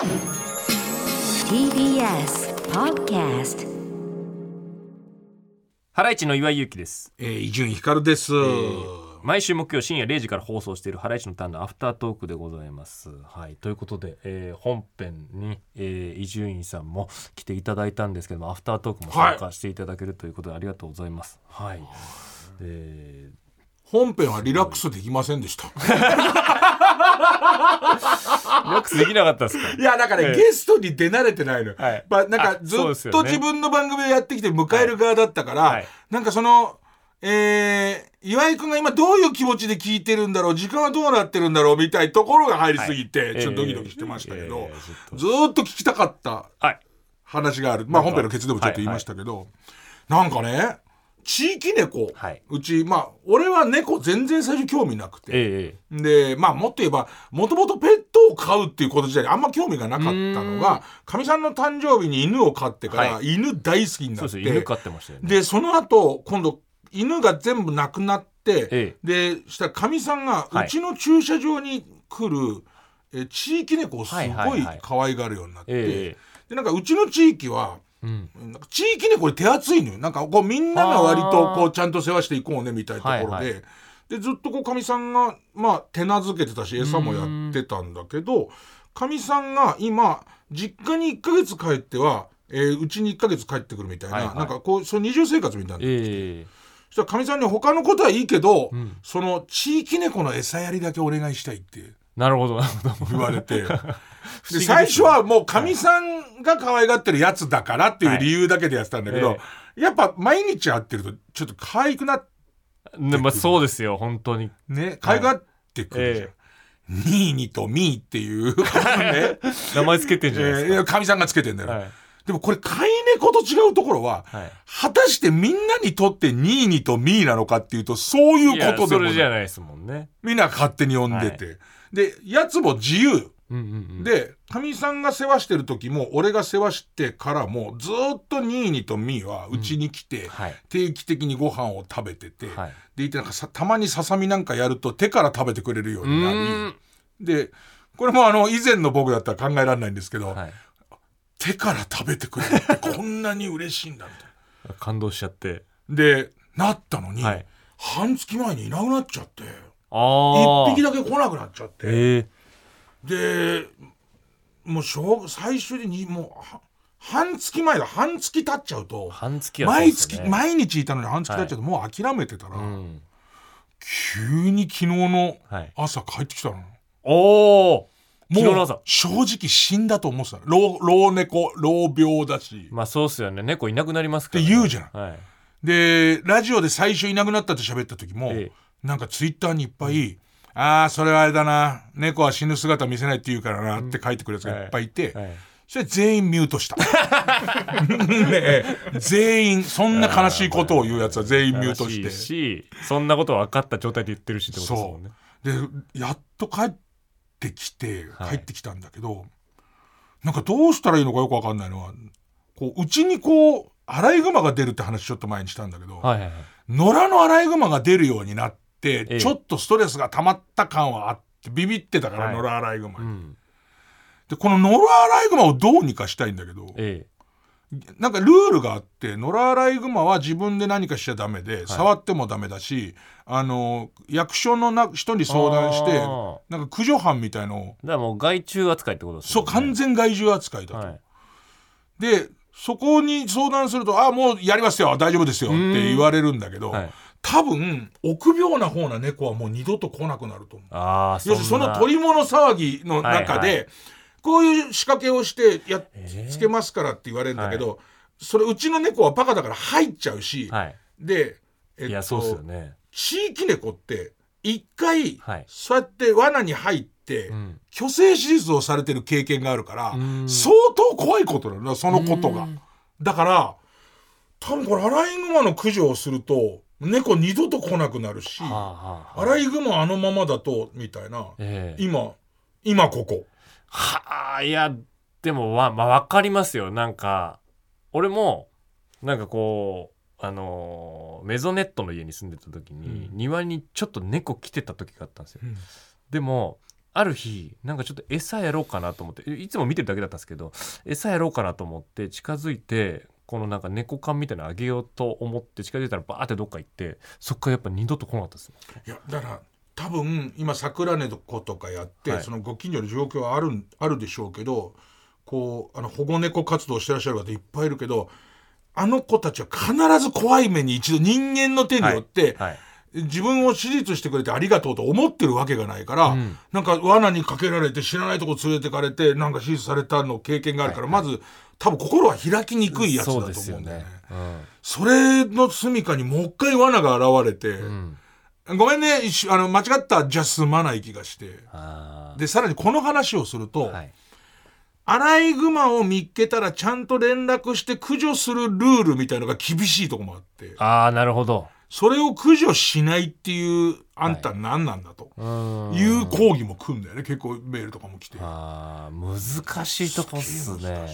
TBS Podcast ハライチの岩井ゆきですえー、伊集院光です、毎週木曜深夜0時から放送しているハライチのターンのアフタートークでございます。はい、ということで、えー本編にえー伊集院さんも来ていただいたんですけどもアフタートークも参加していただけるということでありがとうございます。はい、え本編はリラックスできませんでした、ー、リラックスできなかったですか？いやだから、ええ。ゲストに出慣れてないの、はい。まあ、なんかあずっと自分の番組をやってきて迎える側だったから、はい。なんかそのえー、岩井君が今どういう気持ちで聞いてるんだろう？時間はどうなってるんだろう？みたいなところが入りすぎて、はい。ちょっとドキドキしてましたけど、えーえーずっと。聞きたかったはい、話がある。まあ本編のケツでもちょっと言いましたけど、なんかね地域猫、はい。うちまあ俺は猫全然最初興味なくて、えでまあもっと言えばもともとペットを飼うっていうこと自体にあんま興味がなかったのがかみさんの誕生日に犬を飼ってから、は犬大好きにー、なって。犬飼ってましたよね。でその後今度犬が全部亡くなって、えでしたらかみさんがはい。うちの駐車場に来る、え地域猫をすごい可愛がるようになって、えでなんかうちの地域はえうん、なんか地域猫に手厚いのよ。なんかこうみんなが割とこうちゃんと世話していこうねみたいなところで、はいはでずっとこうかみさんがまあ手なずけてたし餌もやってたんだけどかみさんが今実家に1ヶ月帰ってはえーうち、に1ヶ月帰ってくるみたいな、はいはい。なんかこうそれ二重生活みたいな、えそしたらかみさんに他のことはいいけど、ん。その地域猫の餌やりだけお願いしたいってー、なるほどなるほど。言われて。で最初はもうかみさんが可愛がってるやつだからっていう理由だけでやってたんだけど、はいやっぱ毎日会ってるとちょっと可愛くなっでまあ、そうですよ本当に。ね可愛がってくるじゃん。えニーニとミーっていうね、名前つけてんじゃないですか。えーかみさんがつけてんだよ、はい。でもこれ飼い猫と違うところは、はい。果たしてみんなにとってニーニとミーなのかっていうとそういうことでもない。れじゃないですもんね。みんな勝手に呼んでて、でやつも自由でかみさんが世話してる時も俺が世話してからもずっとニーニとミーはうちに来て、はい定期的にご飯を食べてて、はいでいてなんかさたまにささみなんかやると手から食べてくれるよううになーんりでこれもあの以前の僕だったら考えられないんですけど、はい、手から食べてくれるってこんなに嬉しいんだみたい 感動しちゃって。な。でなったのに、はい半月前にいなくなっちゃってああ。一匹だけ来なくなっちゃって。えでもうしょう最初にもうは半月前だ半月経っちゃうとー、半月はそう毎月。毎日いたのに半月経っちゃうともう諦めてたら、うん。急に昨日のはい。朝帰ってきたの。おお。昨日のもう朝。正直死んだと思ってた老老猫老病だしまあそうっすよね。猫いなくなりますから、って言うじゃんはい。でラジオで最初いなくなったって喋った時も、ええなんかツイッターにいっぱい「ああそれはあれだな猫は死ぬ姿見せないって言うからな」って書いてくるやつがいっぱいいて、はい。それ全員ミュートした。ねえ全員、そんな悲しいことを言うやつは全員ミュートして。悲しいし、そんなこと分かった状態で言ってるしってことですもんね。で、やっと帰ってきて、はい帰ってきたんだけど、なんかどうしたらいいのかよくわかんないのは、こう、うちにこう、アライグマが出るって話ちょっと前にしたんだけど、はいはいはい。野良のアライグマが出るようになっちょっとストレスが溜まった感はあって、ビビってたから、はい野良アライグマに。うん。で、この野良アライグマをどうにかしたいんだけど、えなんかルールがあって野良アライグマは自分で何かしちゃダメで、触ってもダメだしあの役所のな人に相談してなんか駆除班みたいの。だからもう害虫扱いってことですそう。完全害獣扱いだと。はい。でそこに相談すると「あもうやりますよ大丈夫ですよ」って言われるんだけど、はい。多分臆病な方な猫はもう二度と来なくなると思う。ああ、要するにその取り物騒ぎの中で、はいはこういう仕掛けをしてやっえーつけますからって言われるんだけど、それうちの猫はバカだから入っちゃうし、はい。で、えっといや、そうっすよね。地域猫って一回、はいそうやって罠に入って、うん。虚勢手術をされてる経験があるからん相当怖いことなのそのことがうんだから多分これアライグマの駆除をすると猫二度と来なくなるしはあはあはあ。アライグマあのままだとみたいな。ええ。今今ここ。はあいやでもわまあ分かりますよ。なんか俺もなんかこうあのーメゾネットの家に住んでた時に、庭にちょっと猫来てた時があったんですよ、でもある日なんかちょっと餌やろうかなと思っていいつも見てるだけだったんですけど餌やろうかなと思って近づいてこのなんか猫缶みたいなのあげようと思って近づいたらバーってどっか行ってそっからやっぱ二度と来なかったですね。いやだから多分今桜猫とかやって、はい。そのご近所の状況はあるんあるでしょうけどこうあの保護猫活動してらっしゃる方いっぱいいるけどあの子たちは必ず怖い目に一度人間の手によって、はい。自分を手術してくれてありがとうと思ってるわけがないから、うん。なんか罠にかけられて知らないとこ連れてかれてなんか手術されたの経験があるから、まず多分心は開きにくいやつだと思うんだよね。それの住処にもう一回罠が現れて、うん。ごめんねあの間違ったじゃ済まない気がして。あでさらにこの話をすると、ーはい。アライグマを見っけたらちゃんと連絡して駆除するルールみたいのが厳しいとこもあって。あーなるほど。それを駆除しないっていうあんた何なんだと。うん。いう抗議も来んだよね。結構メールとかも来て。あー難しいとこっすね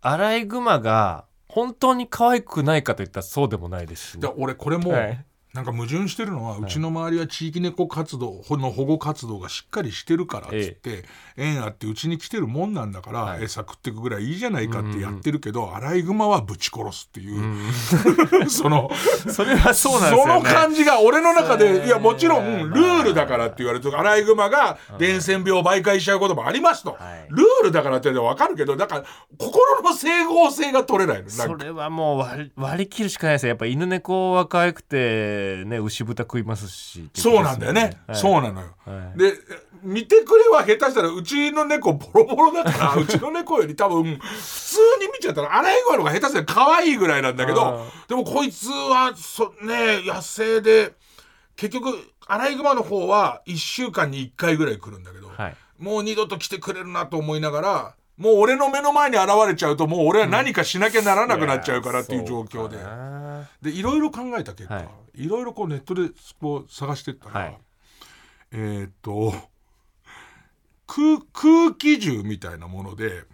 アライグマが本当に可愛くないかといったらそうでもないですしね。で俺これも、はいなんか矛盾してるのは、うちの周りは地域猫活動の保護活動がしっかりしてるからっつって、縁あってうちに来てるもんなんだから、はい。餌食ってくぐらいいいじゃないかってやってるけど、アライグマはぶち殺すっていう、その それはそうなんですよね。その感じが俺の中えで、ーいやもちろんまあルールだからって言われるとアライグマが伝染病を媒介しちゃうこともありますと、はい。ルールだからって分かるけどだから心の整合性が取れないそか。れはもう割り割り切るしかないですよ。やっぱ犬猫は可愛くてね牛豚食いますしそうなんだよね、はい。そうなのよ、はい。で見てくれは下手したらうちの猫ボロボロだから うちの猫より多分普通に見ちゃったらアライグマの方が下手したら可愛いぐらいなんだけどあでもこいつはそね野生で結局アライグマの方は1週間に1回ぐらい来るんだけど、はい。もう二度と来てくれるなと思いながらもう俺の目の前に現れちゃうともう俺は何かしなきゃならなくなっちゃうからっていう状況で。でいろいろ考えた結果、はい。い、ろいろこうネットでこう探してったら、はい。えーっと空空気銃みたいなもので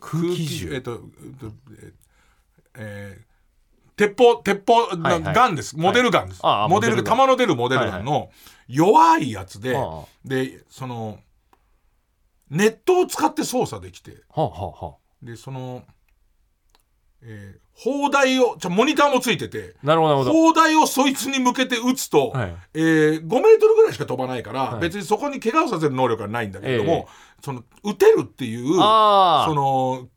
空気銃？えーっとえ鉄砲鉄砲、ガンです。モデルガンです、モデル弾の出るモデルガンの弱いやつで、はでそのネットを使って操作できてあはあはあはあ。でその、えー砲台をじゃモニターもついててなるほど砲台をそいつに向けて撃つと、はい。えー5メートルぐらいしか飛ばないから、はい。別にそこに怪我をさせる能力はないんだけれども、ええ。その撃てるっていうその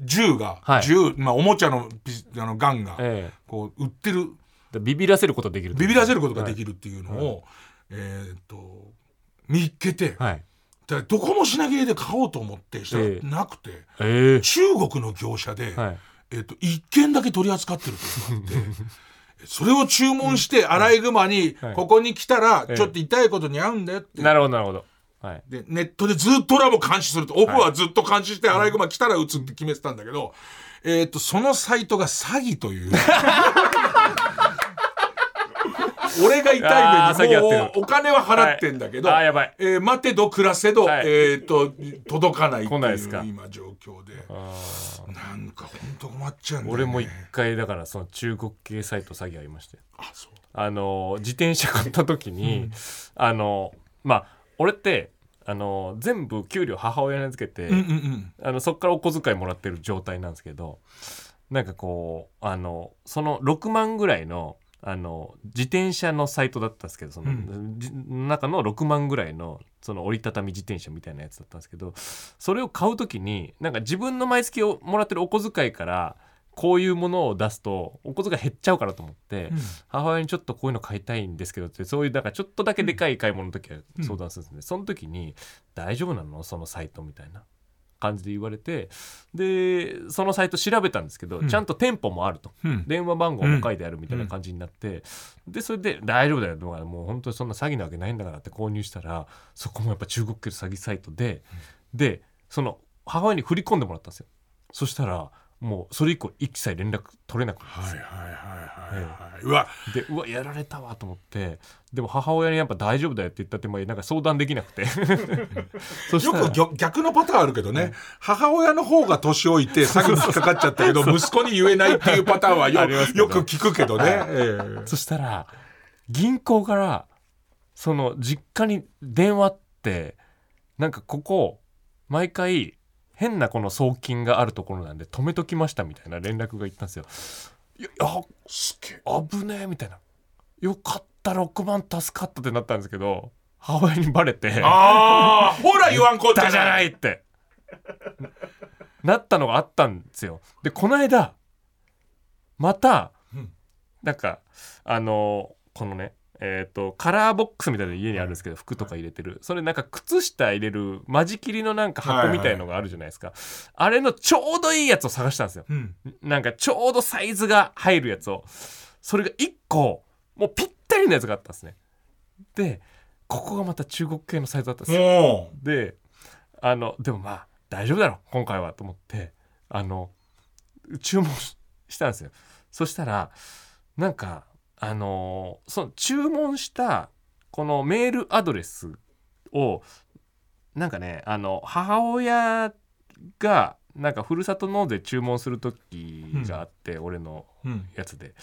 銃が、はい。銃、まあ、おもちゃのピあのガンが、えこう撃ってる。えビビらせることできるビビらせることができるるっていうのを、えーっと見っけて、はいだからどこも品切れで買おうと思ってしたらええ。なくて、ええ。中国の業者で、はい。えっと1件だけ取り扱ってるというのがあって それを注文してアライグマにはい。ここに来たらええ。ちょっと痛いことに合うんだよって、なるほどなるほど。はい。でネットでずっと俺はもう監視するとオフはずっと監視してアライグマ来たら撃つって決めてたんだけど、えっとそのサイトが詐欺という。俺が痛い目にもうお金は払ってんだけど、はいあーやばい。えー待てど暮らせど、はい。えっと届かないっていう来ないですか？今状況で。なんか本当困っちゃうんだよ、ね、俺も一回だからその中国系サイト詐欺ありまして。あそう。あの自転車買った時に、あのまあ俺ってあの全部給料母親に預けて、うんうんうん。あのそっからお小遣いもらってる状態なんですけどなんかこうあのその6万ぐらいのあの自転車のサイトだったんですけどその、うん。じ中の6万ぐらいのその折りたたみ自転車みたいなやつだったんですけどそれを買う時になんか自分の毎月をもらってるお小遣いからこういうものを出すとお小遣い減っちゃうからと思って、うん。母親にちょっとこういうの買いたいんですけどってそういうなんかちょっとだけでかい買い物の時は相談するんですね、その時に「大丈夫なの？そのサイト」みたいな感じで言われてでそのサイト調べたんですけど、うん。ちゃんと店舗もあると。うん。電話番号も書いてあるみたいな感じになって、でそれで「大丈夫だよ」もう本当にそんな詐欺なわけないんだからって購入したらそこもやっぱ中国系の詐欺サイトで、でその母親に振り込んでもらったんですよ。そしたらもうそれ以降一切連絡取れなくなったんです。よはいはいはいはいはい。うわ。でうわやられたわと思って。でも母親にやっぱ大丈夫だよって言ったってもなんか相談できなくて。よく逆逆のパターンあるけどね、母親の方が年老いて詐欺に引っかかっちゃったけど息子に言えないっていうパターンはよよく聞くけどね、ええ。そしたら銀行からその実家に電話ってなんかここ毎回変なこの送金があるところなんで止めときましたみたいな連絡がいったんですよ。いやあすげえ。危ねえみたいな。よかった6万助かったってなったんですけど母親にバレてああほら言わんこっちだじゃないって。なったのがあったんですよ。でこの間また、うん。なんかあのこのねえー、とカラーボックスみたいなの家にあるんですけど服とか入れてる。それなんか靴下入れる間仕切りのなんか箱みたいのがあるじゃないですか、あれのちょうどいいやつを探したんですよ。うん。なんかちょうどサイズが入るやつを。それが1個もうぴったりのやつがあったんですね。でここがまた中国系のサイズだったんですよ。もであのでもまあ大丈夫だろ今回はと思ってあの注文ししたんですよ。そしたらなんかあのその注文したこのメールアドレスをなんかねあの母親がなんかふるさと納税注文する時があって、俺のう、うん、やつで。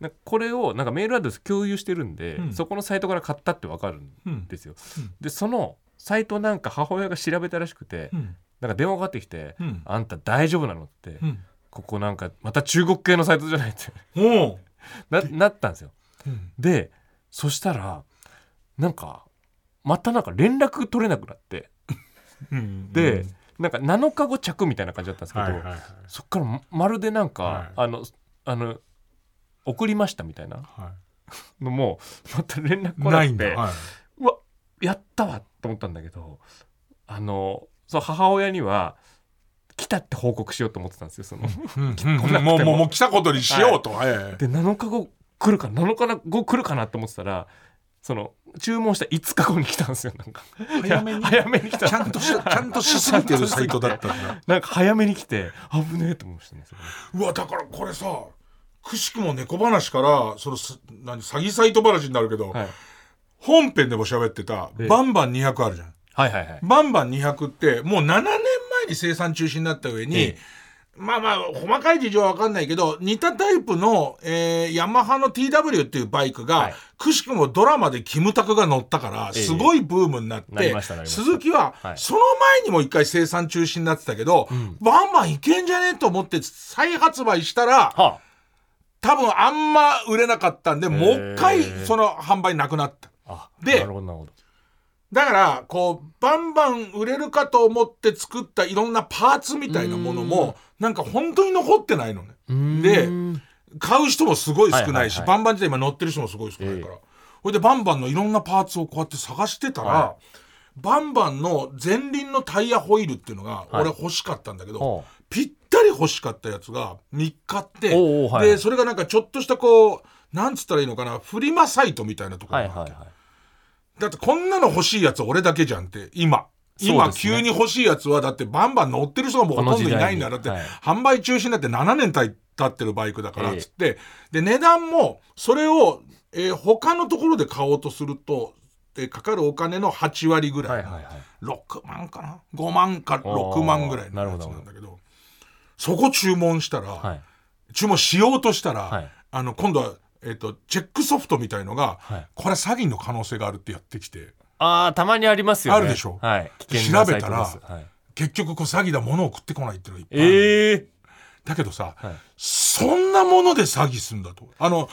なんかこれをなんかメールアドレス共有してるんで、うん。そこのサイトから買ったってわかるんうんですよ、うん。でそのサイトなんか母親が調べたらしくて、うん。なんか電話かかってきてうん「あんた大丈夫なの?」って、うん。ここなんかまた中国系のサイトじゃないって。もななったんですよ。う、うん。でそしたらなんかまたなんか連絡取れなくなって。うんで、うん。なんか7日後着みたいな感じだったんですけど、はいはいはい。そっからままるでなんか、はい。あのあの送りましたみたいな。はのもまた連絡来い、なくてはい。うわやったわと思ったんだけどあのそう母親には来たって報告しようと思ってたんですよその。ももうも。うもう来たことにしようと、はい。はいで7日後来るか7日後来るかなって思ってたらその注文した5日後に来たんですよなんか。早めに。早めに来た。ちゃんとしちゃんとしすぎてるサイトだったんだ。なんか早めに来て危ねえと思いましたねうわだからこれさくしくも猫話からそのす何詐欺サイト話になるけど、はい。本編でも喋ってたええ。バンバン200あるじゃん。はいはいはい。バンバン200ってもう7年前に生産中止になった上に、ええ。まあまあ細かい事情は分かんないけど似たタイプの、えーヤマハの TW っていうバイクが、はい。くしくもドラマでキムタクが乗ったからええ。すごいブームになって、鈴木ははい。その前にも一回生産中止になってたけど、ん。バンバンいけんじゃね？えと思って再発売したらは多分あんま売れなかったんでもう一回その販売なくなった。あでだからこうバンバン売れるかと思って作ったいろんなパーツみたいなものもなんか本当に残ってないのね。で買う人もすごい少ないし、バンバン自体今乗ってる人もすごい少ないから。これでバンバンのいろんなパーツをこうやって探してたら、はバンバンの前輪のタイヤホイールっていうのがはい。俺欲しかったんだけど、ほぴったり欲しかったやつが3日って、でそれがなんかちょっとしたこうなんつったらいいのかなフリマサイトみたいなところがあってだってこんなの欲しいやつ俺だけじゃんって今。今、急に欲しいやつはだってバンバン乗ってる人がもうほとんどいないんだだって、販売中止になって7年経ってるバイクだからつって、で値段もそれを、えー他のところで買おうとすると、えーかかるお金の8割ぐらい、はいはいはい。6万かな？5万か6万ぐらいのやつなんだけど。そこ注文したら、はい。注文しようとしたら、はい。あの今度は、えー、とチェックソフトみたいのが、はい。これは詐欺の可能性があるってやってきて。ああたまにありますよね。あるでしょ？はい。調べたらはい。結局こう詐欺だ物を送ってこないっていうのがいっぱい。あるええだけどさ、はい。そんなもので詐欺すんだと。あの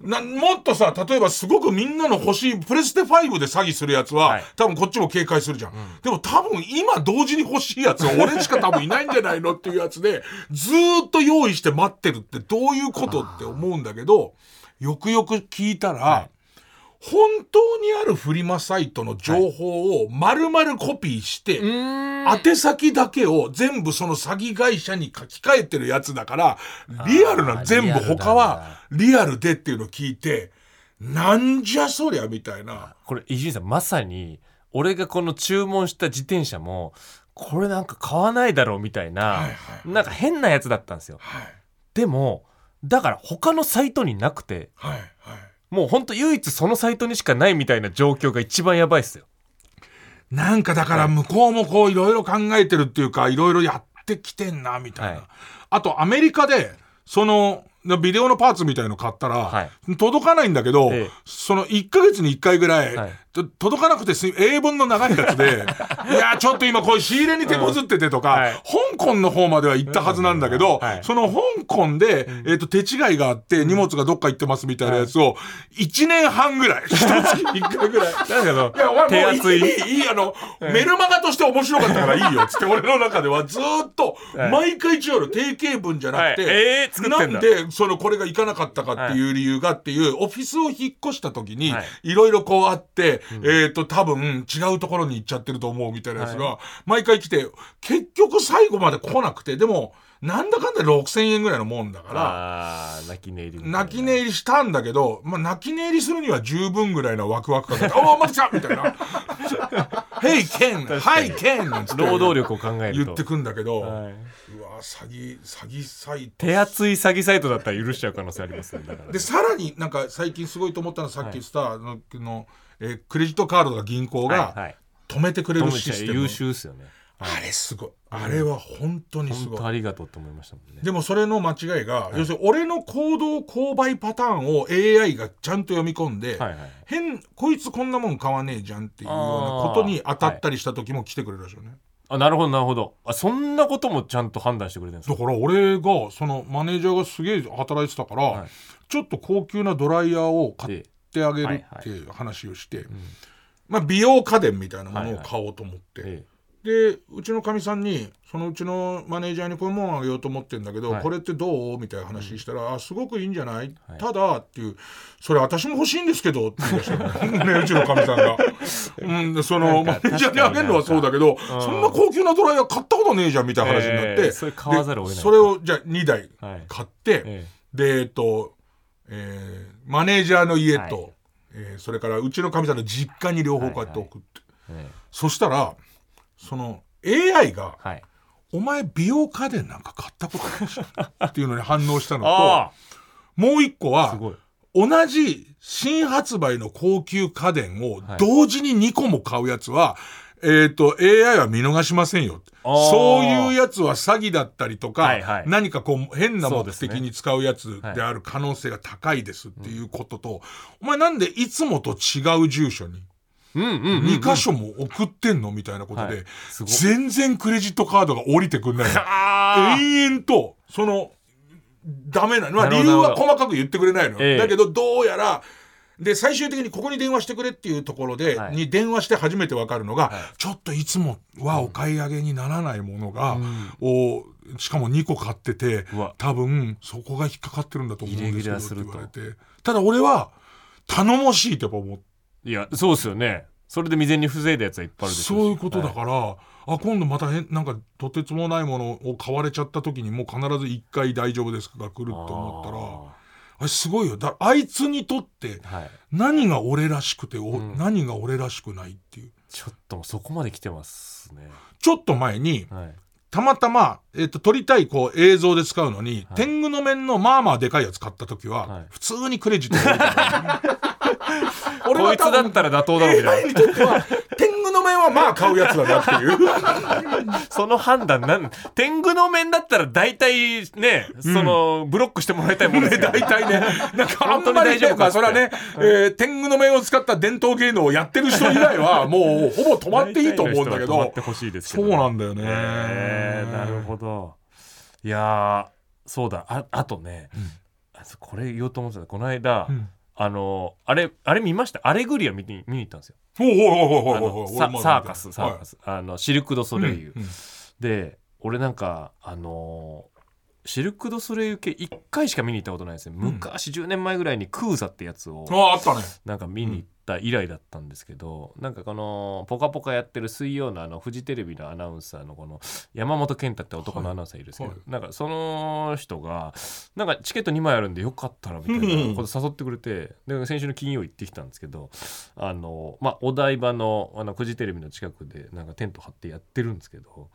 なもっとさ例えばすごくみんなの欲しいプレステ5で詐欺するやつは、はい。多分こっちも警戒するじゃん、でも多分今同時に欲しいやつは俺しか多分いないんじゃないのっていうやつでずーっと用意して待ってるってどういうことって思うんだけどよくよく聞いたら、はい本当にあるフリマサイトの情報を丸々コピーして、宛先だけを全部その詐欺会社に書き換えてるやつだからリアルな全部他はリアルでっていうのを聞いてなんじゃそりゃみたいな。これ伊集院さんまさに俺がこの注文した自転車もこれなんか買わないだろうみたいな、はいはい。なんか変なやつだったんですよ。はい。でもだから他のサイトになくてはいはいもうほんと唯一そのサイトにしかないみたいな状況が一番やばいっすよ。なんかだから向こうもこういろいろ考えてるっていうかいろいろやってきてんなみたいな、はい。あとアメリカでそのビデオのパーツみたいの買ったら、はい。届かないんだけど、ええ。その1ヶ月に1回ぐらい、はい。と届かなくてす英文の長いやつで、いや、ちょっと今これ仕入れに手こずっててとか、はい。香港の方までは行ったはずなんだけど、はい。その香港で、えっ、と、手違いがあって荷物がどっか行ってますみたいなやつを、1年半ぐらい、一月に1回ぐらい。だけどいや、お前もういい、手厚い。いい、いい、あの、メルマガとして面白かったからいいよ、つって、俺の中ではずーっと、はい毎回違うの、定型文じゃなくて、はいえー作ってん。だなんで、その、これがいかなかったかっていう理由がっていう、オフィスを引っ越した時にはい、いろいろこうあって、えっと、多分、違うところに行っちゃってると思うみたいなやつが、毎回来て、結局最後まで来なくて、でも、なんだかんだ6000円ぐらいのもんだから、泣き寝入り泣き寝入りしたんだけど、まあ、泣き寝入りするには十分ぐらいのワクワク感が、おお、また来たみたいな。Hey, Ken! かに Hi, Ken! なんつって労働力を考えると言ってくんだけど、はいうわ、詐欺、詐欺サイト。手厚い詐欺サイトだったら許しちゃう可能性ありますねだからで、さらになんか最近すごいと思ったのはさっき言ったの、のえークレジットカードとか銀行がはいはい止めてくれるシステム。優秀ですよねあれすごい。あれは本当にすごい。本当。ありがとうと思いましたもんね。でもそれの間違いが、要するに俺の行動購買パターンを AI がちゃんと読み込んで、はいはい。変こいつこんなもん買わねえじゃんっていうようなことに当たったりした時も来てくれるらしいよね、あなるほどなるほど。あそんなこともちゃんと判断してくれてるんですか？だから俺がそのマネージャーがすげえ働いてたから、はい。ちょっと高級なドライヤーを買ってあげるええっていう話をして、まあ、美容家電みたいなものを買おうと思って、えでうちのかみさんにそのうちのマネージャーにこういうもんあげようと思ってんだけど、はい。これってどう？みたいな話したら、あすごくいいんじゃない、はい。ただっていうそれ私も欲しいんですけどって言い出したの。ねうちのかみさんが、うん、でそのマネージャーにあげるのはそうだけど、そんな高級なドライヤー買ったことねえじゃんみたいな話になって、えーそれ買わざるを得ない。でそれをじゃあ2台はい。買って、えでえっと、えーマネージャーの家と、はい。えーそれからうちのかみさんの実家に両方こうやって。送って、ええそしたらその AI がえはい「お前美容家電なんか買ったことないし」っていうのに反応したの あともう一個は同じ新発売の高級家電をはい。同時に2個も買うやつは、えっ、と AI は見逃しませんよそういうやつは詐欺だったりとか、はいはい。何かこう変な目的に使うやつである可能性が高いですっていうことと、お前なんでいつもと違う住所にうんうんうんうん。2箇所も送ってんの？みたいなことで、はい。全然クレジットカードが降りてくんない延々とそのダメなの、まあ、理由は細かく言ってくれないの、ええ。だけどどうやらで最終的にここに電話してくれっていうところで、はい。に電話して初めて分かるのが、はい。ちょっといつもはお買い上げにならないものが、おしかも2個買っててうわ。多分そこが引っかかってるんだと思うんですけどって言われて。ただ俺は頼もしいってやっぱ思っていやそうですよね。それで未然に防いだやつはいっぱいあるでしょそういうことだはから、あ今度また変なんかとてつもないものを買われちゃった時にもう必ず1回大丈夫ですが来ると思ったらあれすごいよ。だあいつにとって何が俺らしくて、おうん。何が俺らしくないっていう。ちょっとそこまで来てますね。ちょっと前にはい。たまたま、えっと撮りたいこう映像で使うのに、はい。天狗の面のまあまあでかいやつ買った時は、はい。普通にクレジット 俺こいつだったら妥当だろうみたい AI にとっては天狗の面はまあ買うやつだなっていう。な その判断なん天狗の面だったら大体ね、そのブロックしてもらいたいもんですね、から大体ね、なんかあんまりね、大丈夫かまあそれはね、えー天狗の面を使った伝統芸能をやってる人以外は、もうほぼ止まっていいと思うんだけど。止まって、ほしいですけそうどなんだよね。えーなるほど。いやーそうだ。ああとね、うこれ言おうと思ってた。この間、うんあのあれあれ見ました？アレグリア見に見に行ったんですよ。ほうほうほうほうササーカスサーカス。ス、あのシルク・ド・ソレイユ、で俺なんかあのーシルク・ド・ソレイユ系1回しか見に行ったことないですね、昔10年前ぐらいにクーザってやつをああ、あったね。なんか見に行った以来だったんですけど、なんかこの「ぽかぽか」やってる水曜のあのフジテレビのアナウンサーのこの山本健太って男のアナウンサーいるんですけど、はい。なんかその人がなんかチケット2枚あるんでよかったらみたいなこと誘ってくれてで先週の金曜行ってきたんですけどあの、まあ、お台場のあのフジテレビの近くでなんかテント張ってやってるんですけど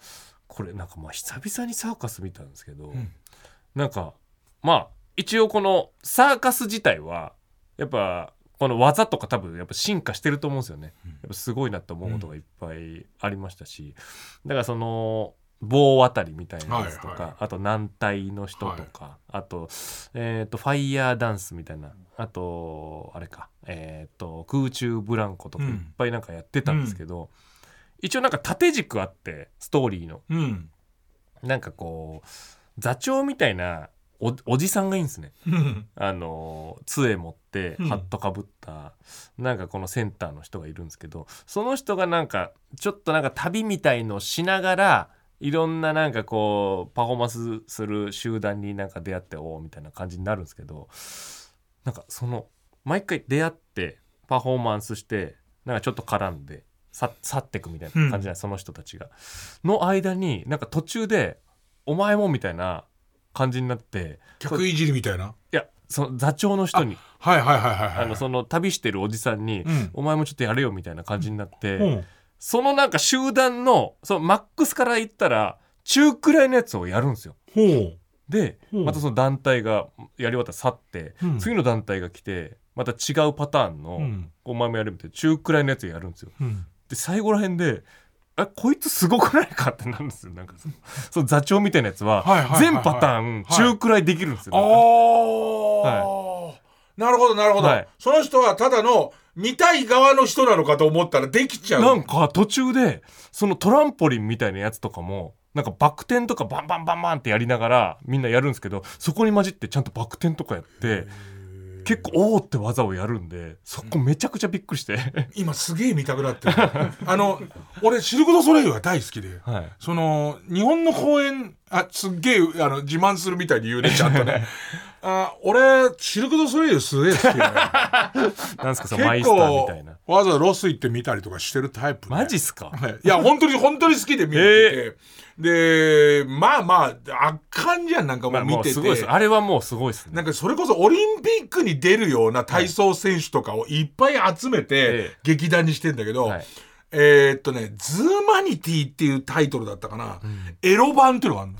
これなんかまあ久々にサーカス見たんですけど、ん。なんかまあ一応このサーカス自体はやっぱこの技とか多分やっぱ進化してると思うんですよね。やっぱすごいなと思うことがいっぱいありましたし、だからその棒渡りみたいなやつとか、はいはい。あと軟体の人とか、あと,、えー、とファイヤーダンスみたいなあとあれか、えー、と空中ブランコとかいっぱいなんかやってたんですけど、一応なんか縦軸あってストーリーの。うん。なんかこう座長みたいなおおじさんがいいんですね。うん。あの杖持ってうん。ハットかぶった、なんかこのセンターの人がいるんですけどその人がなんかちょっとなんか旅みたいのをしながらいろんななんかこうパフォーマンスする集団になんか出会っておおみたいな感じになるんですけどなんかその毎回出会ってパフォーマンスしてなんかちょっと絡んでさ去ってくみたいな感じじゃない、その人たちが。の間になんか途中で「お前も」みたいな感じになって客いじりみたいな？いやその座長の人に。はいはいはいはいはい。あのその旅してるおじさんに、うん。お前もちょっとやれよみたいな感じになって、うん。そのなんか集団のそのマックスから言ったら中くらいのやつをやるんですよ。ほう。で、う。んまたその団体がやり終わったら去って、うん。次の団体が来てまた違うパターンの、うん。お前もやるみたいな中くらいのやつをやるんですよ。うんで最後らへんであこいつすごくないかってなるんですよ。なんかそのその座長みたいなやつははいはいはいはい。全パターン中くらいできるんですよ。あなんかあ、なるほどなるほど、はい。その人はただの見たい側の人なのかと思ったらできちゃう。なんか途中でそのトランポリンみたいなやつとかもなんかバク転とかバンバンバンバンってやりながらみんなやるんですけどそこに混じってちゃんとバク転とかやって結構おおって技をやるんでそこめちゃくちゃびっくりして、今すげえ見たくなってる。あの俺シルク・ドゥ・ソレイユが大好きではい、その日本の公演あすっげえあの自慢するみたいに言うねちゃんとねあ俺シルク・ドゥ・ソレイユすげえ好きで なんすかそのマイ結スターみ構たいな。わざわざロス行って見たりとかしてるタイプで。マジっすか？はい。いや本当に本当に好きで見てて。でまあまあ圧巻じゃんなんかもうう見てて、すごいです。あれはもうすごいですね。なんかそれこそオリンピックに出るような体操選手とかをいっぱい集めてええ。劇団にしてんだけど、はい。えーっとね「ズーマニティ」っていうタイトルだったかな、エロ版っていうのがあるの。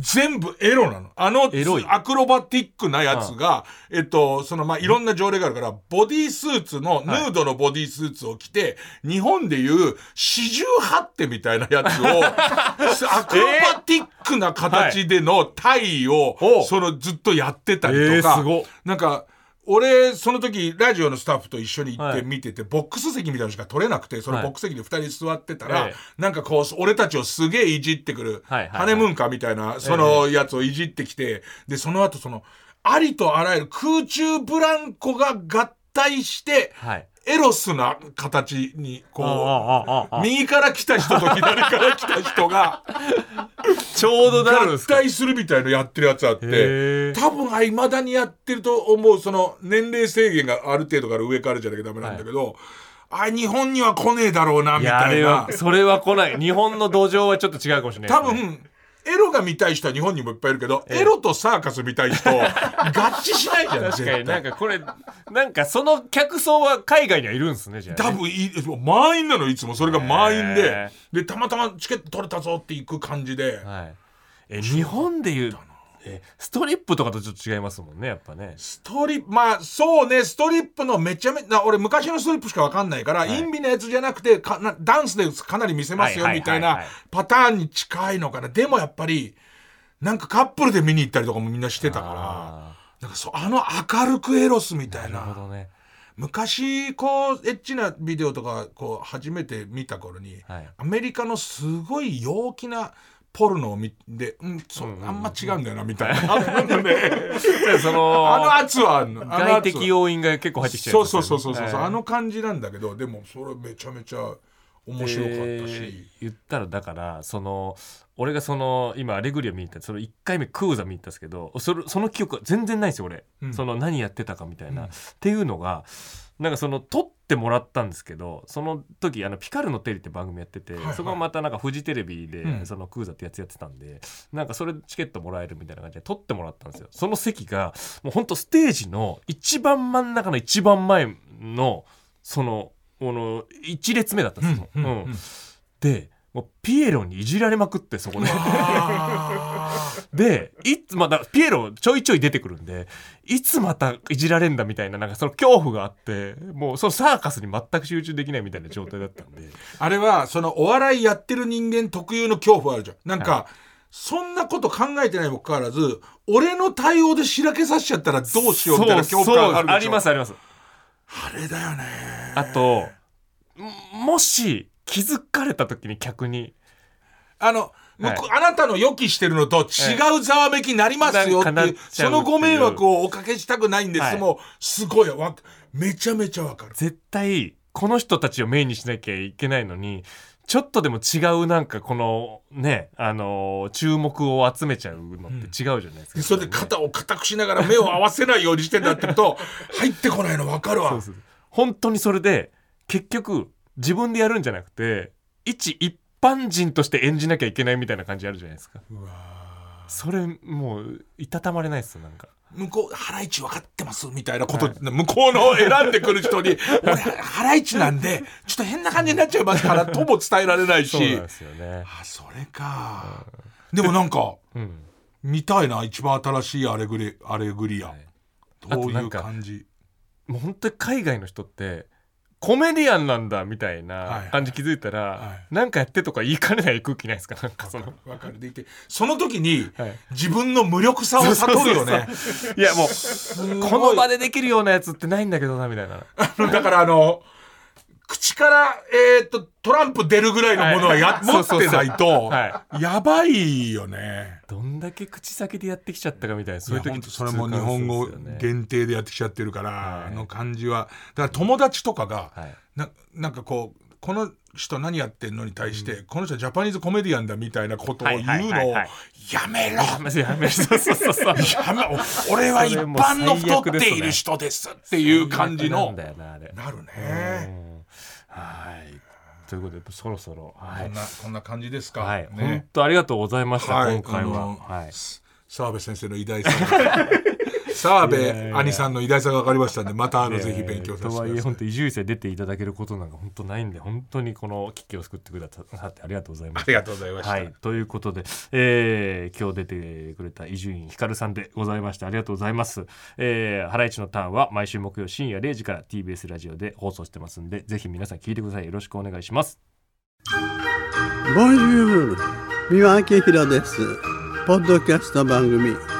え全部エロなの。あのエロい。アクロバティックなやつが、えっと、そのまあいろんな条例があるから、ボディースーツの、ヌードのボディースーツを着て、日本でいう四十八手みたいなやつを、アクロバティックな形での体位を、おそのずっとやってたりとか、えーなんか、俺、その時、ラジオのスタッフと一緒に行っはい。て見てて、ボックス席みたいなのしか取れなくて、そのはいボックス席で二人座ってたら、ええ。なんかこう、俺たちをすげえいじってくる、はい。はい。はいハネムーンかみたいな、そのやつをいじってきて、で、その後その、ありとあらゆる空中ブランコが合体して、はいエロスな形に、こう、右から来た人と左から来た人が、ちょうどなるんすか？体するみたいのやってるやつあって、多分あいまだにやってると思うその年齢制限がある程度から上からじゃなきゃダメなんだけど、あ日本には来ねえだろうないみたいな。それは来ない。日本の土壌はちょっと違うかもしれないね、分エロが見たい人は日本にもいっぱいいるけど、エロとサーカス見たい人 合致しないじゃん確かになんかこれなんかその客層は海外にはいるんですねじゃあね。多分いい満員なのいつも。それが満員で。へでたまたまチケット取れたぞって行く感じで。はい。え日本でいうえストリップとかとちょっと違いますもんねやっぱね。ストリップまあそうねストリップのめちゃめちゃ俺昔のストリップしか分かんないから、い。インビのやつじゃなくてかなダンスでかなり見せますよみたいなパターンに近いのかな。でもやっぱりなんかカップルで見に行ったりとかもみんなしてたからあなんかそうあの明るくエロスみたーいな。なるほどね。昔こうエッチなビデオとかこう初めて見た頃に、はい。アメリカのすごい陽気なポルノを見て、うん、そう、あんま違うんだよなみたいな。なんかね。そのあの圧はあんの。外的要因が結構入ってきちゃそうね。そうそうそうそう、はいあの感じなんだけどでもそれめちゃめちゃ面白かったし、えー言ったらだからその俺がその今アレグリア見に行ったその1回目クーザ見に行ったんですけどそれその記憶は全然ないんですよ俺、うん。その何やってたかみたいな、うん。っていうのがなんかその撮ってもらったんですけどその時あの「ピカルのテレ」って番組やってて、はいはい。そこがまたなんかフジテレビで、うん。そのクーザってやつやってたんでなんかそれでチケットもらえるみたいな感じで撮ってもらったんですよ。その席がもうほんとステージの一番真ん中の一番前のそのこの1列目だったんですよ、うんうん。うん。でもうピエロにいじられまくってそこで。あ でいつまだピエロちょいちょい出てくるんでいつまたいじられんだみたいななんかその恐怖があってもうそのサーカスに全く集中できないみたいな状態だったんで。あれはそのお笑いやってる人間特有の恐怖あるじゃん。なんか、そんなこと考えてないにもかかわらず俺の対応でしらけさせちゃったらどうしようみたいな恐怖感があるでしょ。ありますあります。あれだよね。あとんもし気づかれた時に客に。あの、向こうあなたの予期してるのと違うざわめきになりますよっていう、いう。そのご迷惑をおかけしたくないんです、はい。もうすごいわめちゃめちゃわかる。絶対この人たちをメインにしなきゃいけないのにちょっとでも違うなんかこのねあのー注目を集めちゃうのって違うじゃないですか、それで肩を固くしながら目を合わせないようにしてんだってると入ってこないの分かるわ。そうそう。本当にそれで結局自分でやるんじゃなくて一一般人として演じなきゃいけないみたいな感じあるじゃないですか。うわそれもういたたまれないですよなんか。向こうハライチ分かってます？みたいなこと、向こうの選んでくる人に俺ハライチなんでちょっと変な感じになっちゃいますからとも伝えられないし。そうですよね。あそれか。でもなんかうん。見たいな一番新しいアレグリアレグリア、はい。どういう感じ？もう本当に海外の人ってコメディアンなんだみたいはない。感じ気づいたら、はい。なんかやってとか言いかねない空気ないですか？なんかその。分かる。でいてその時にはい。自分の無力さを悟るよね。いやもうこの場でできるようなやつってないんだけどなみたいな。だからあの口から、えー、とトランプ出るぐらいのものはや、はい。持ってないと、はやばいよね。どんだけ口先でやってきちゃったかみたいな。そういう時いやほんとそれも日本語ね限定でやってきちゃってるから、はい。あの感じはだから友達とかが、はい。ななんかこうこの人何やってんのに対して、この人はジャパニーズコメディアンだみたいなことを言うのをはいやめろ。やめやめそうそうそうそう。やめお俺は一般の太っている人ですっていう感じの。なるね。うんはい。ということでそろそろはい。こんなこんな感じですか？はい、本ね。当ありがとうございました、はい。今回は、はい、澤部先生の偉大さが澤部兄さんの偉大さが分かりましたんでまたあのぜひ勉強させてとはい。えください。本当移住生出ていただけることなんか本当ないんで本当にこの危機を救ってくださってありがとうございました。ありがとうございました。はい、ということで、えー今日出てくれた伊集院光さんでございましたありがとうございます、えー、ハライチのターンは毎週木曜深夜0時から TBS ラジオで放送してますんでぜひ皆さん聞いてください。よろしくお願いします。ボンジュール三輪明宏です。ポッドキャスト番組